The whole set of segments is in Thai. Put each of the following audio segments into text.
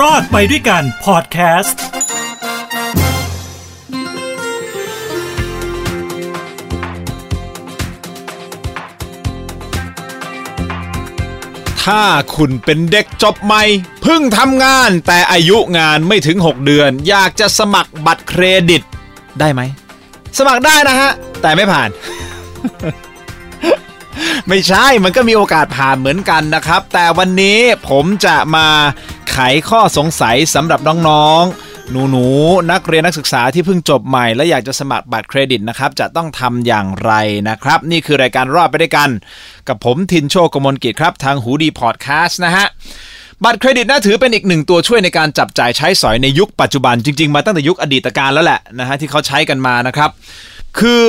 รอดไปด้วยกันพอดแคสต์ถ้าคุณเป็นเด็กจบใหม่เพิ่งทำงานแต่อายุงานไม่ถึง 6 เดือน อยากจะสมัครบัตรเครดิต ได้ไหม สมัครได้นะฮะ แต่ไม่ผ่าน ไม่ใช่มันก็มีโอกาสผ่านเหมือนกันนะครับ แต่วันนี้ผมจะมา ไขข้อสงสัยสำหรับน้องๆ หนูๆนักเรียนนักศึกษาที่เพิ่งจบใหม่ และอยากจะสมัครบัตรเครดิตนะครับ จะต้องทำอย่างไรนะครับ นี่คือรายการรอดไปด้วยกัน กับผมทินโชคกมลกิจครับ ทางหูดีพอดแคสต์นะฮะบัตรเครดิตน่าถือเป็นอีกหนึ่งตัวช่วยในการจับจ่ายใช้สอยในยุคปัจจุบันจริง ๆ มาตั้งแต่ยุคอดีตการแล้วแหละนะฮะที่เขาใช้กันมานะครับ คือ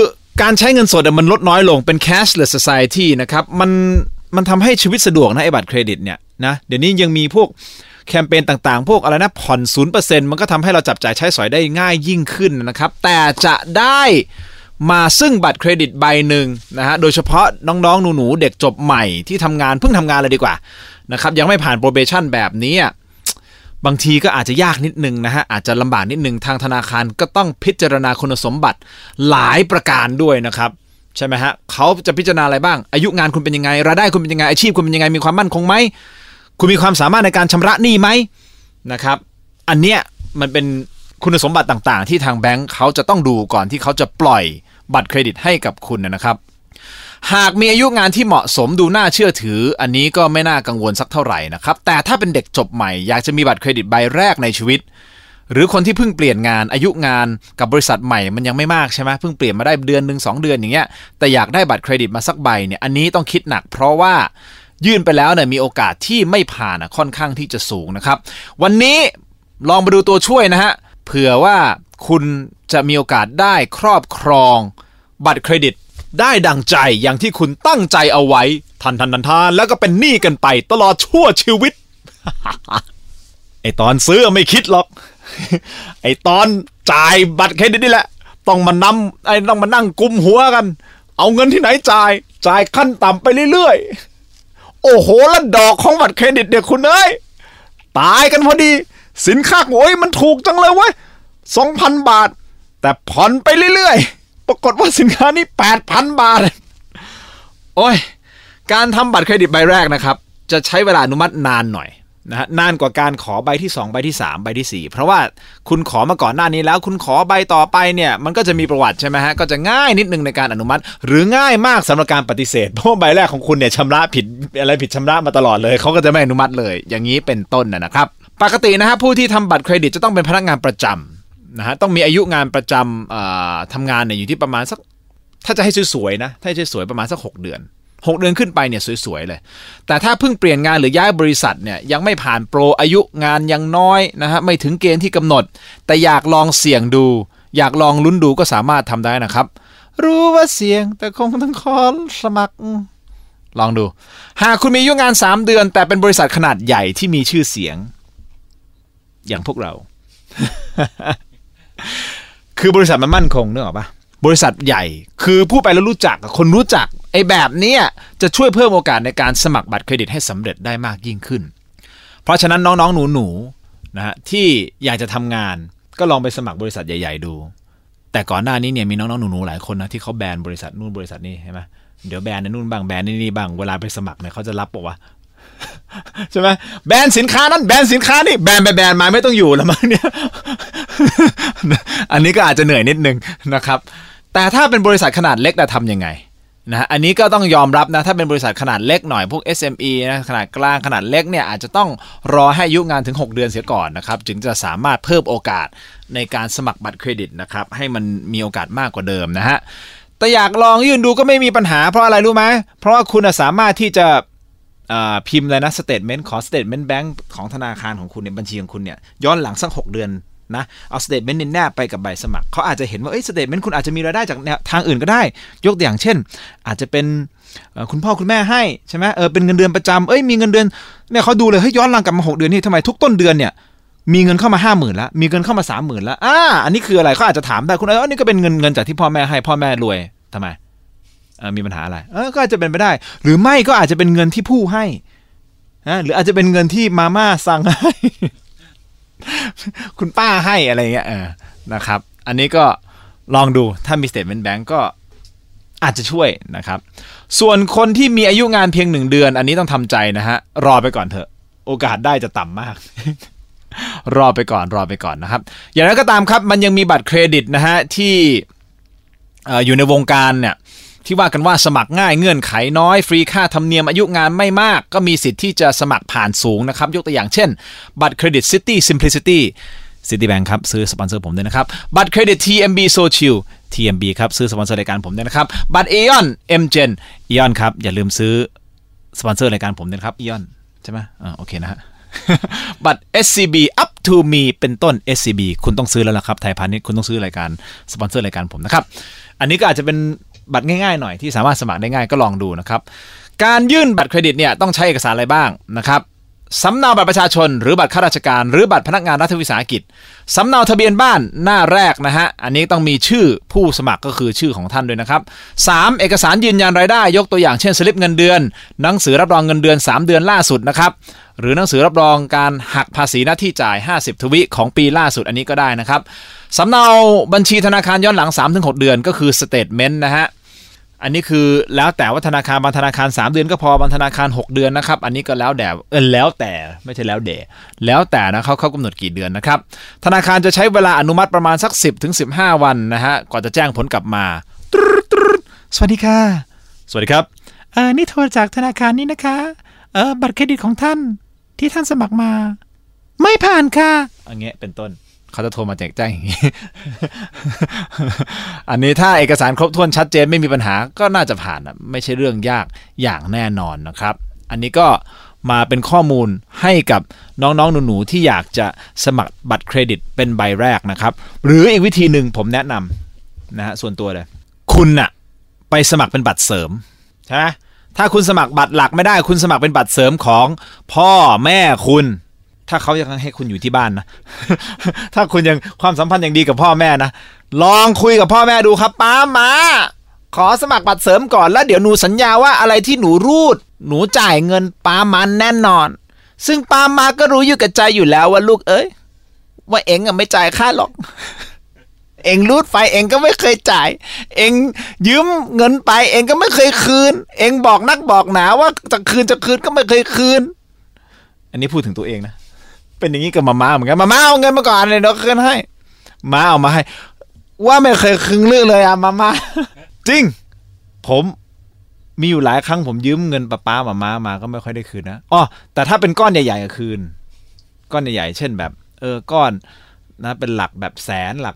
การใช้เงินสดมันลดน้อยลงเป็น cashless society นะครับ มันมันทำให้ชีวิตสะดวกนะไอ้บัตรเครดิตเนี่ยนะเดี๋ยวนี้ยังมีพวก แคมเปญต่างๆ พวกอะไรนะผ่อน0%มันก็ทำให้เราจับจ่ายใช้สอยได้ง่ายยิ่งขึ้นนะครับ แต่จะได้มาซึ่งบัตรเครดิตใบหนึ่งนะฮะ โดยเฉพาะน้องๆ หนูๆ เด็กจบใหม่ที่ทำงานเพิ่งทำงานเลยดีกว่านะครับ ยังไม่ผ่าน probation แบบนี้บางทีก็อาจจะยากนิดนึงนะฮะ อาจจะลำบากนิดนึงทางธนาคารก็ต้องพิจารณาคุณสมบัติหลายประการด้วยนะครับ ใช่ไหมฮะเขาจะพิจารณาอะไรบ้าง อายุงานคุณเป็นยังไงรายได้คุณเป็นยังไงอาชีพคุณเป็นยังไงมีความมั่นคงไหม คุณมีความสามารถในการชำระหนี้ไหมนะครับ อันเนี้ยมันเป็นคุณสมบัติต่างๆ ที่ทางแบงค์เขาจะต้องดูก่อนที่เขาจะปล่อยบัตรเครดิตให้กับคุณนะครับ หากมีอายุงานที่เหมาะสมดูน่าเชื่อถือ อันนี้ก็ไม่น่ากังวลสักเท่าไหร่นะครับ แต่ถ้าเป็นเด็กจบใหม่อยากจะมีบัตรเครดิตใบแรกในชีวิต หรือคนที่เพิ่งเปลี่ยนงานอายุงานกับบริษัทใหม่มันยังไม่มากใช่ไหมเพิ่งเปลี่ยนมาได้เดือนหนึ่งสองเดือนอย่างเงี้ยแต่อยากได้บัตรเครดิตมาสักใบเนี่ยอันนี้ต้องคิดหนัก เพราะว่า ยื่นไปแล้วเนี่ยมีโอกาสที่ไม่ผ่านอะค่อนข้างที่จะสูงนะครับ วันนี้ลองมาดูตัวช่วยนะฮะเผื่อว่าคุณจะมีโอกาสได้ครอบครอง บัตรเครดิตได้ดังใจอย่างที่คุณตั้งใจเอาไว้ทันทันทันทานแล้วก็เป็นหนี้กันไปตลอดชั่วชีวิต ไอตอนซื้อไม่คิดหรอก ไอตอนจ่ายบัตรเครดิตนี่แหละ ต้องมานำไอต้องมานั่งกุมหัวกัน เอาเงินที่ไหนจ่าย จ่ายขั้นต่ำไปเรื่อยๆ โอ้โหแล้วดอกของบัตรเครดิตเนี่ยคุณเอ้ยตายกันพอดี สินค้าโอ้ยมันถูกจังเลยเว้ยสองพันบาท แต่ผ่อนไปเรื่อยๆ ปรากฏว่าสินค้านี้แปดพันบาท โอ้ย การทำบัตรเครดิตใบแรกนะครับ จะใช้เวลาอนุมัตินานหน่อย นะฮะนานกว่าการขอใบที่ 2 ใบที่ 3 ใบที่ 4 เพราะว่าคุณขอมาก่อนหน้านี้แล้ว คุณขอใบต่อไปเนี่ยมันก็จะมีประวัติใช่ไหมฮะก็จะง่ายนิดนึงในการอนุมัติ หรือง่ายมากสำหรับการปฏิเสธ เพราะใบแรกของคุณเนี่ยชำระผิดอะไรผิดชำระมาตลอดเลยเขาก็จะไม่อนุมัติเลย อย่างนี้เป็นต้นนะครับ ปกตินะฮะผู้ที่ทำบัตรเครดิตจะต้องเป็นพนักงานประจำนะฮะต้องมีอายุงานประจำทำงานเนี่ยอยู่ที่ประมาณสักถ้าจะให้สวยๆนะถ้าจะสวยประมาณสัก 6 เดือน 6 เดือนขึ้นไปเนี่ยสวยๆเลย แต่ถ้าเพิ่งเปลี่ยนงานหรือย้ายบริษัทเนี่ยยังไม่ผ่านโปรอายุงานยังน้อยนะฮะไม่ถึงเกณฑ์ที่กำหนด แต่อยากลองเสี่ยงดู อยากลองลุ้นดูก็สามารถทำได้นะครับ รู้ว่าเสี่ยงแต่คงต้องขอสมัครลองดู หากคุณมีอายุงาน 3 เดือน แต่เป็นบริษัทขนาดใหญ่ที่มีชื่อเสียง อย่างพวกเรา คือบริษัทมันมั่นคงเนกอะปะบริษัทใหญ่ คือผู้ไปแล้วรู้จักคนรู้จัก ไอ้แบบเนี้ยจะช่วยเพิ่มโอกาสในการสมัครบัตรเครดิตให้สำเร็จได้มากยิ่งขึ้น เพราะฉะนั้นน้องๆ หนูๆนะฮะที่อยากจะทำงานก็ลองไปสมัครบริษัทใหญ่ ๆ ดู แต่ก่อนหน้านี้เนี่ยมีน้องๆหนูๆหลายคนนะที่เขาแบนบริษัทนู่นบริษัทนี้ใช่ไหมเดี๋ยวแบนในนู่นบ้างแบนในนี่บ้างเวลาไปสมัครเนี่ยเขาจะรับปะวะใช่ไหมแบรนด์สินค้านั้นแบรนด์สินค้านี่แบรนด์ไปแบรนด์มาไม่ต้องอยู่แล้วมั้งเนี่ยอันนี้ก็อาจจะเหนื่อยนิดนึงนะครับ แต่ถ้าเป็นบริษัทขนาดเล็กจะทำยังไง นะฮะอันนี้ก็ต้องยอมรับนะ ถ้าเป็นบริษัทขนาดเล็กหน่อยพวก SME นะขนาดกลางขนาดเล็กเนี่ยอาจจะต้องรอให้อายุงานถึง 6 เดือนเสียก่อนนะครับ จึงจะสามารถเพิ่มโอกาสในการสมัครบัตรเครดิตนะครับ ให้มันมีโอกาสมากกว่าเดิมนะฮะแต่อยากลองยื่นดูก็ไม่มีปัญหาเพราะอะไรรู้ไหมเพราะว่าคุณสามารถที่จะพิมพ์เลยนะ statement ขอ statement แบงก์ของธนาคารของคุณเนี่ยบัญชีของคุณเนี่ยย้อนหลังสัก 6 เดือน นะเอา statement นี่แนบไปกับใบสมัคร เขาอาจจะเห็นว่าเอ้ย statement คุณอาจจะมีรายได้จากทางอื่นก็ได้ ยกตัวอย่างเช่น อาจจะเป็นคุณพ่อคุณแม่ให้ใช่ไหมเออเป็นเงินเดือนประจำเอ้ยมีเงินเดือนเนี่ยเขาดูเลยเฮ้ยย้อนหลังกลับมา 6 เดือนนี่ทำไมทุกต้นเดือนเนี่ยมีเงินเข้ามาห้าหมื่นแล้วมีเงินเข้ามาสามหมื่นแล้วอ่าอันนี้คืออะไรเขาอาจจะถามได้คุณเอออันนี้ก็เป็นเงินเงินจากที่พ่อแม่ให้พ่อแม่รวยทำไมเออมีปัญหาอะไรเออก็อาจจะเป็นไปได้ หรือไม่ก็อาจจะเป็นเงินที่ผู้ให้นะหรืออาจจะเป็นเงินที่มาม่าสั่งให้ คุณป้าให้อะไรเงี้ยเออนะครับ อันนี้ก็ลองดูถ้ามี statement bank ก็อาจจะช่วยนะครับ ส่วนคนที่มีอายุงานเพียงหนึ่งเดือน อันนี้ต้องทำใจนะฮะ รอไปก่อนเถอะ โอกาสได้จะต่ำมาก รอไปก่อนรอไปก่อนนะครับ อย่างไรก็ตามครับมันยังมีบัตรเครดิตนะฮะที่อยู่ในวงการเนี่ย ที่ว่ากันว่าสมัครง่ายเงื่อนไขน้อย ฟรีค่าธรรมเนียมอายุงานไม่มาก ก็มีสิทธิ์ที่จะสมัครผ่านสูงนะครับ ยกตัวอย่างเช่น บัตรเครดิต Citi Simplicity Citibank ครับ ซื้อสปอนเซอร์ผมด้วยนะครับ บัตรเครดิต TMB Social TMB ครับ ซื้อสปอนเซอร์รายการผมด้วยนะครับ บัตร Aeon MGen Aeon ครับ อย่าลืมซื้อสปอนเซอร์รายการผมด้วยครับ Aeon ใช่ไหมอ่าโอเคนะฮะบัตร SCB UP2ME เป็นต้น SCB คุณต้องซื้อแล้วล่ะครับ ไทยพาณิชย์คุณต้องซื้อรายการสปอนเซอร์รายการผมนะครับ อันนี้ก็อาจจะเป็น บัตรง่ายๆหน่อยที่สามารถสมัครได้ง่ายก็ลองดูนะครับ การยื่นบัตรเครดิตเนี่ยต้องใช้เอกสารอะไรบ้างนะครับ สำเนาบัตรประชาชน หรือบัตรข้าราชการ หรือบัตรพนักงานรัฐวิสาหกิจสำเนาทะเบียนบ้านหน้าแรกนะฮะ อันนี้ต้องมีชื่อผู้สมัครก็คือชื่อของท่านด้วยนะครับ 3. เอกสารยืนยันรายได้ ยกตัวอย่างเช่นสลิปเงินเดือน หนังสือรับรองเงินเดือน 3 เดือนล่าสุดนะครับหรือหนังสือรับรองการหักภาษีหน้าที่จ่าย 50 ทวิของปีล่าสุดอันนี้ก็ได้นะครับสำเนาบัญชีธนาคารย้อนหลัง 3-6 เดือนก็คือ statement นะฮะ อันนี้คือแล้วแต่ว่าธนาคารบางธนาคาร 3 เดือนก็พอบางธนาคาร 6 เดือนนะครับ อันนี้ก็แล้วแต่เออแล้วแต่ไม่ใช่แล้วเดแล้วแต่นะเขาเขากำหนดกี่เดือนนะครับ ธนาคารจะใช้เวลาอนุมัติประมาณสัก 10ถึง15 วันนะฮะก่อนจะแจ้งผลกลับมาตรึดตรึดสวัสดีค่ะ สวัสดีครับเออนี่โทรจากธนาคารนี้นะคะเออบัตรเครดิตของท่านที่ท่านสมัครมา ไม่ผ่านค่ะอันเงี้ยเป็นต้น เขาจะโทรมาแจ้งแจ้งอย่างนี้ อันนี้ถ้าเอกสารครบถ้วนชัดเจนไม่มีปัญหาก็น่าจะผ่านนะไม่ใช่เรื่องยากอย่างแน่นอนนะครับ อันนี้ก็มาเป็นข้อมูลให้กับน้องๆ หนูๆ ที่อยากจะสมัครบัตรเครดิตเป็นใบแรกนะครับ หรืออีกวิธีหนึ่งผมแนะนำนะฮะส่วนตัวเลย คุณน่ะไปสมัครเป็นบัตรเสริมใช่ไหมถ้าคุณสมัครบัตรหลักไม่ได้คุณสมัครเป็นบัตรเสริมของพ่อแม่คุณ ถ้าเขายังให้คุณอยู่ที่บ้านนะ ถ้าคุณยังความสัมพันธ์ยังดีกับพ่อแม่นะ ลองคุยกับพ่อแม่ดูครับป้ามา ขอสมัครบัตรเสริมก่อนแล้วเดี๋ยวหนูสัญญาว่าอะไรที่หนูรูด หนูจ่ายเงินป้ามันแน่นอน ซึ่งป้ามาก็รู้อยู่กับใจอยู่แล้วว่าลูกเอ้ย ว่าเอ็งอะไม่จ่ายค่าหรอก เอ็งรูดไฟเอ็งก็ไม่เคยจ่าย เอ็งยืมเงินไป เอ็งก็ไม่เคยคืน เอ็งบอกนักบอกหนาว่าจะคืนจะคืนก็ไม่เคยคืน อันนี้พูดถึงตัวเองนะ เป็นอย่างนี้กับมาม่าเหมือนกันมาม่าเอาเงินมาก่อนเลยเดี๋ยวคืนให้มาเอามาให้ ว่าไม่เคยคืนเรื่องเลยอะมาม่าจริง ผมมีอยู่หลายครั้งผมยืมเงินป้าป้ามาม่ามาก็ไม่ค่อยได้คืนนะอ๋อแต่ถ้าเป็นก้อนใหญ่ๆก็คืน ก้อนใหญ่ๆเช่นแบบ เออก้อนนะ เป็นหลักแบบแสนหลัก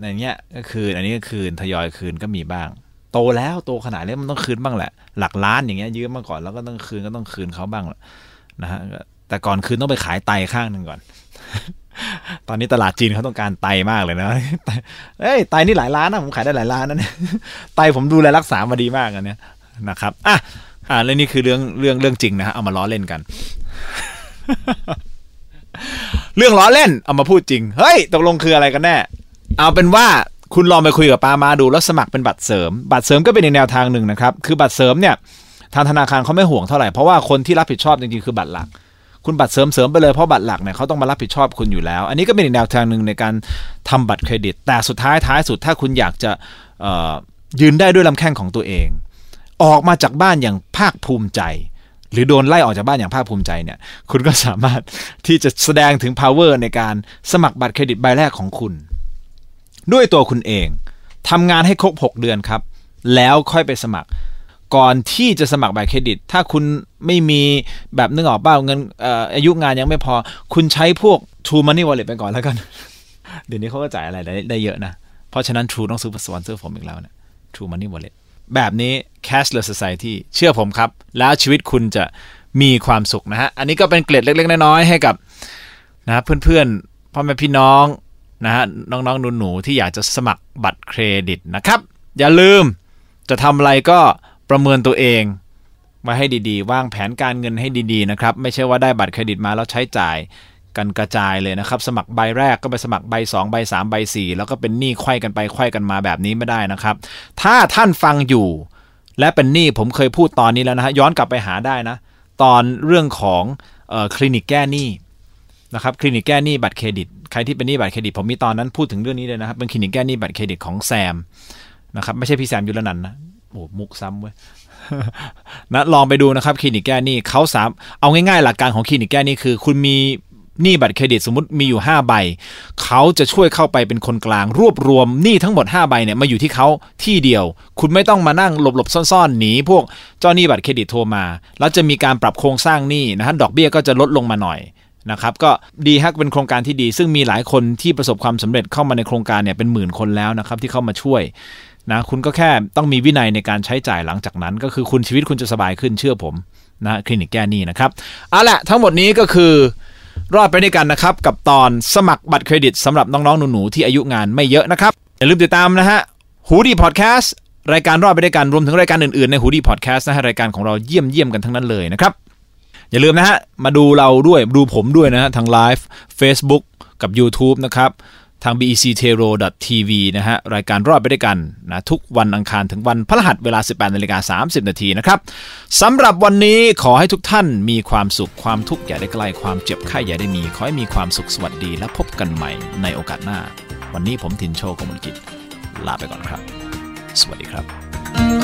อย่างเงี้ยก็คืนอันนี้ก็คืนทยอยคืนก็มีบ้าง โตแล้วโตขนาดนี้มันต้องคืนบ้างแหละ หลักล้านอย่างเงี้ยยืมมาก่อนแล้วก็ต้องคืนก็ต้องคืนเขาบ้างแหละนะฮะ แต่ก่อนคืนต้องไปขายไตข้างหนึ่งก่อน ตอนนี้ตลาดจีนเขาต้องการไตมากเลยนะเอ้ยไตนี่หลายล้านนะผมขายได้หลายล้านนะเนี่ยไตผมดูแลรักษามาดีมากอันเนี้ยนะครับอะอ่าแล้วนี่คือเรื่องเรื่องเรื่องจริงนะฮะเอามาล้อเล่นกัน เรื่องล้อเล่นเอามาพูดจริง เฮ้ยตกลงคืออะไรกันแน่ เอาเป็นว่าคุณลองไปคุยกับปามาดูแล้วสมัครเป็นบัตรเสริม บัตรเสริมก็เป็นอีกแนวทางหนึ่งนะครับ คือบัตรเสริมเนี่ย ทางธนาคารเขาไม่ห่วงเท่าไหร่ เพราะว่าคนที่รับผิดชอบจริงๆคือบัตรหลัก คุณบัตรเสริมเสริมไปเลยเพราะบัตรหลักเนี่ยเขาต้องมารับผิดชอบคุณอยู่แล้ว อันนี้ก็เป็นอีกแนวทางหนึ่งในการทำบัตรเครดิต แต่สุดท้ายท้ายสุดถ้าคุณอยากจะยืนได้ด้วยลำแข้งของตัวเอง ออกมาจากบ้านอย่างภาคภูมิใจ หรือโดนไล่ออกจากบ้านอย่างภาคภูมิใจเนี่ย คุณก็สามารถที่จะแสดงถึง power ในการสมัครบัตรเครดิตใบแรกของคุณ ด้วยตัวคุณเองทำงานให้ครบ 6 เดือนครับ แล้วค่อยไปสมัคร ก่อนที่จะสมัครบัตรเครดิต ถ้าคุณไม่มีแบบนึกออกเปล่าเงินออายุงานยังไม่พอ คุณใช้พวก True Money Wallet ไปก่อนแล้วกัน เดี๋ยวนี้เขาก็จ่ายอะไรได้ได้เยอะนะ เพราะฉะนั้น True ต้องซื้อสปอนเซอร์ผมอีกแล้วเนี่ย True Money Wallet แบบนี้ cashless society เชื่อผมครับ แล้วชีวิตคุณจะมีความสุขนะฮะ อันนี้ก็เป็นเกร็ดเล็ก ๆ น้อยๆให้กับนะเพื่อนๆพ่อแม่พี่น้องนะฮะน้องๆหนูๆที่อยากจะสมัครบัตรเครดิตนะครับ อย่าลืมจะทำอะไรก็ ประเมินตัวเองมาให้ดีๆ วางแผนการเงินให้ดีๆนะครับ ไม่ใช่ว่าได้บัตรเครดิตมาแล้วใช้จ่ายกันกระจายเลยนะครับ สมัครใบแรกก็ไปสมัครใบ 2 ใบ 3 ใบ 4 แล้วก็เป็นหนี้ไข้กันไปไข้กันมาแบบนี้ไม่ได้นะครับ ถ้าท่านฟังอยู่ และเป็นหนี้ผมเคยพูดตอนนี้แล้วนะฮะย้อนกลับไปหาได้นะ ตอนเรื่องของออคลินิกแก้หนี้นะครับคลินิกแก้หนี้บัตรเครดิต ใครที่เป็นหนี้บัตรเครดิต ผมมีตอนนั้นพูดถึงเรื่องนี้เลยนะครับเป็นคลินิกแก้หนี้บัตรเครดิตของแซมนะครับไม่ใช่พี่แซมยุรนันนะ โอ้มุกซ้ำเว้ยนะลองไปดูนะครับคลินิกแก้หนี้เขาสามเอาง่ายๆ หลักการของคลินิกแก้หนี้คือ คุณมีหนี้บัตรเครดิตสมมติมีอยู่ 5 ใบ เขาจะช่วยเข้าไปเป็นคนกลาง รวบรวมหนี้ทั้งหมด 5 ใบเนี่ยมาอยู่ที่เขาที่เดียว คุณไม่ต้องมานั่งหลบๆซ่อนๆหนีพวกเจ้าหนี้บัตรเครดิตโทรมา แล้วจะมีการปรับโครงสร้างหนี้นะฮะดอกเบี้ยก็จะลดลงมาหน่อยนะครับก็ดีฮักเป็นโครงการที่ดี ซึ่งมีหลายคนที่ประสบความสำเร็จเข้ามาในโครงการเนี่ยเป็นหมื่นคนแล้วนะครับที่เข้ามาช่วย นะคุณก็แค่ต้องมีวินัยในการใช้จ่ายหลังจากนั้น ก็คือคุณชีวิตคุณจะสบายขึ้นเชื่อผมนะคลินิกแก้หนี้นะครับเอาละทั้งหมดนี้ก็คือรอดไปด้วยกันนะครับ กับตอนสมัครบัตรเครดิตสำหรับน้องๆหนูๆที่อายุงานไม่เยอะนะครับ อย่าลืมติดตามนะฮะหูดีพอดแคสต์รายการรอดไปด้วยกันรวมถึงรายการอื่นๆในหูดีพอดแคสต์นะฮะรายการของเราเยี่ยมเยี่ยมกันทั้งนั้นเลยนะครับ อย่าลืมนะฮะมาดูเราด้วยดูผมด้วยนะฮะทางไลฟ์ Facebook กับ YouTube นะครับ ทาง bectero.tv นะฮะรายการรอดไปด้วยกันนะทุกวันอังคารถึงวันพฤหัสเวลา 18นาฬิกา30 นาทีนะครับสำหรับวันนี้ขอให้ทุกท่านมีความสุขความทุกข์อย่าได้ใกล้ความเจ็บไข้อย่าได้มี ขอให้มีความสุขสวัสดีและพบกันใหม่ในโอกาสหน้า วันนี้ผมทินโชกมลกิจลาไปก่อนครับ สวัสดีครับ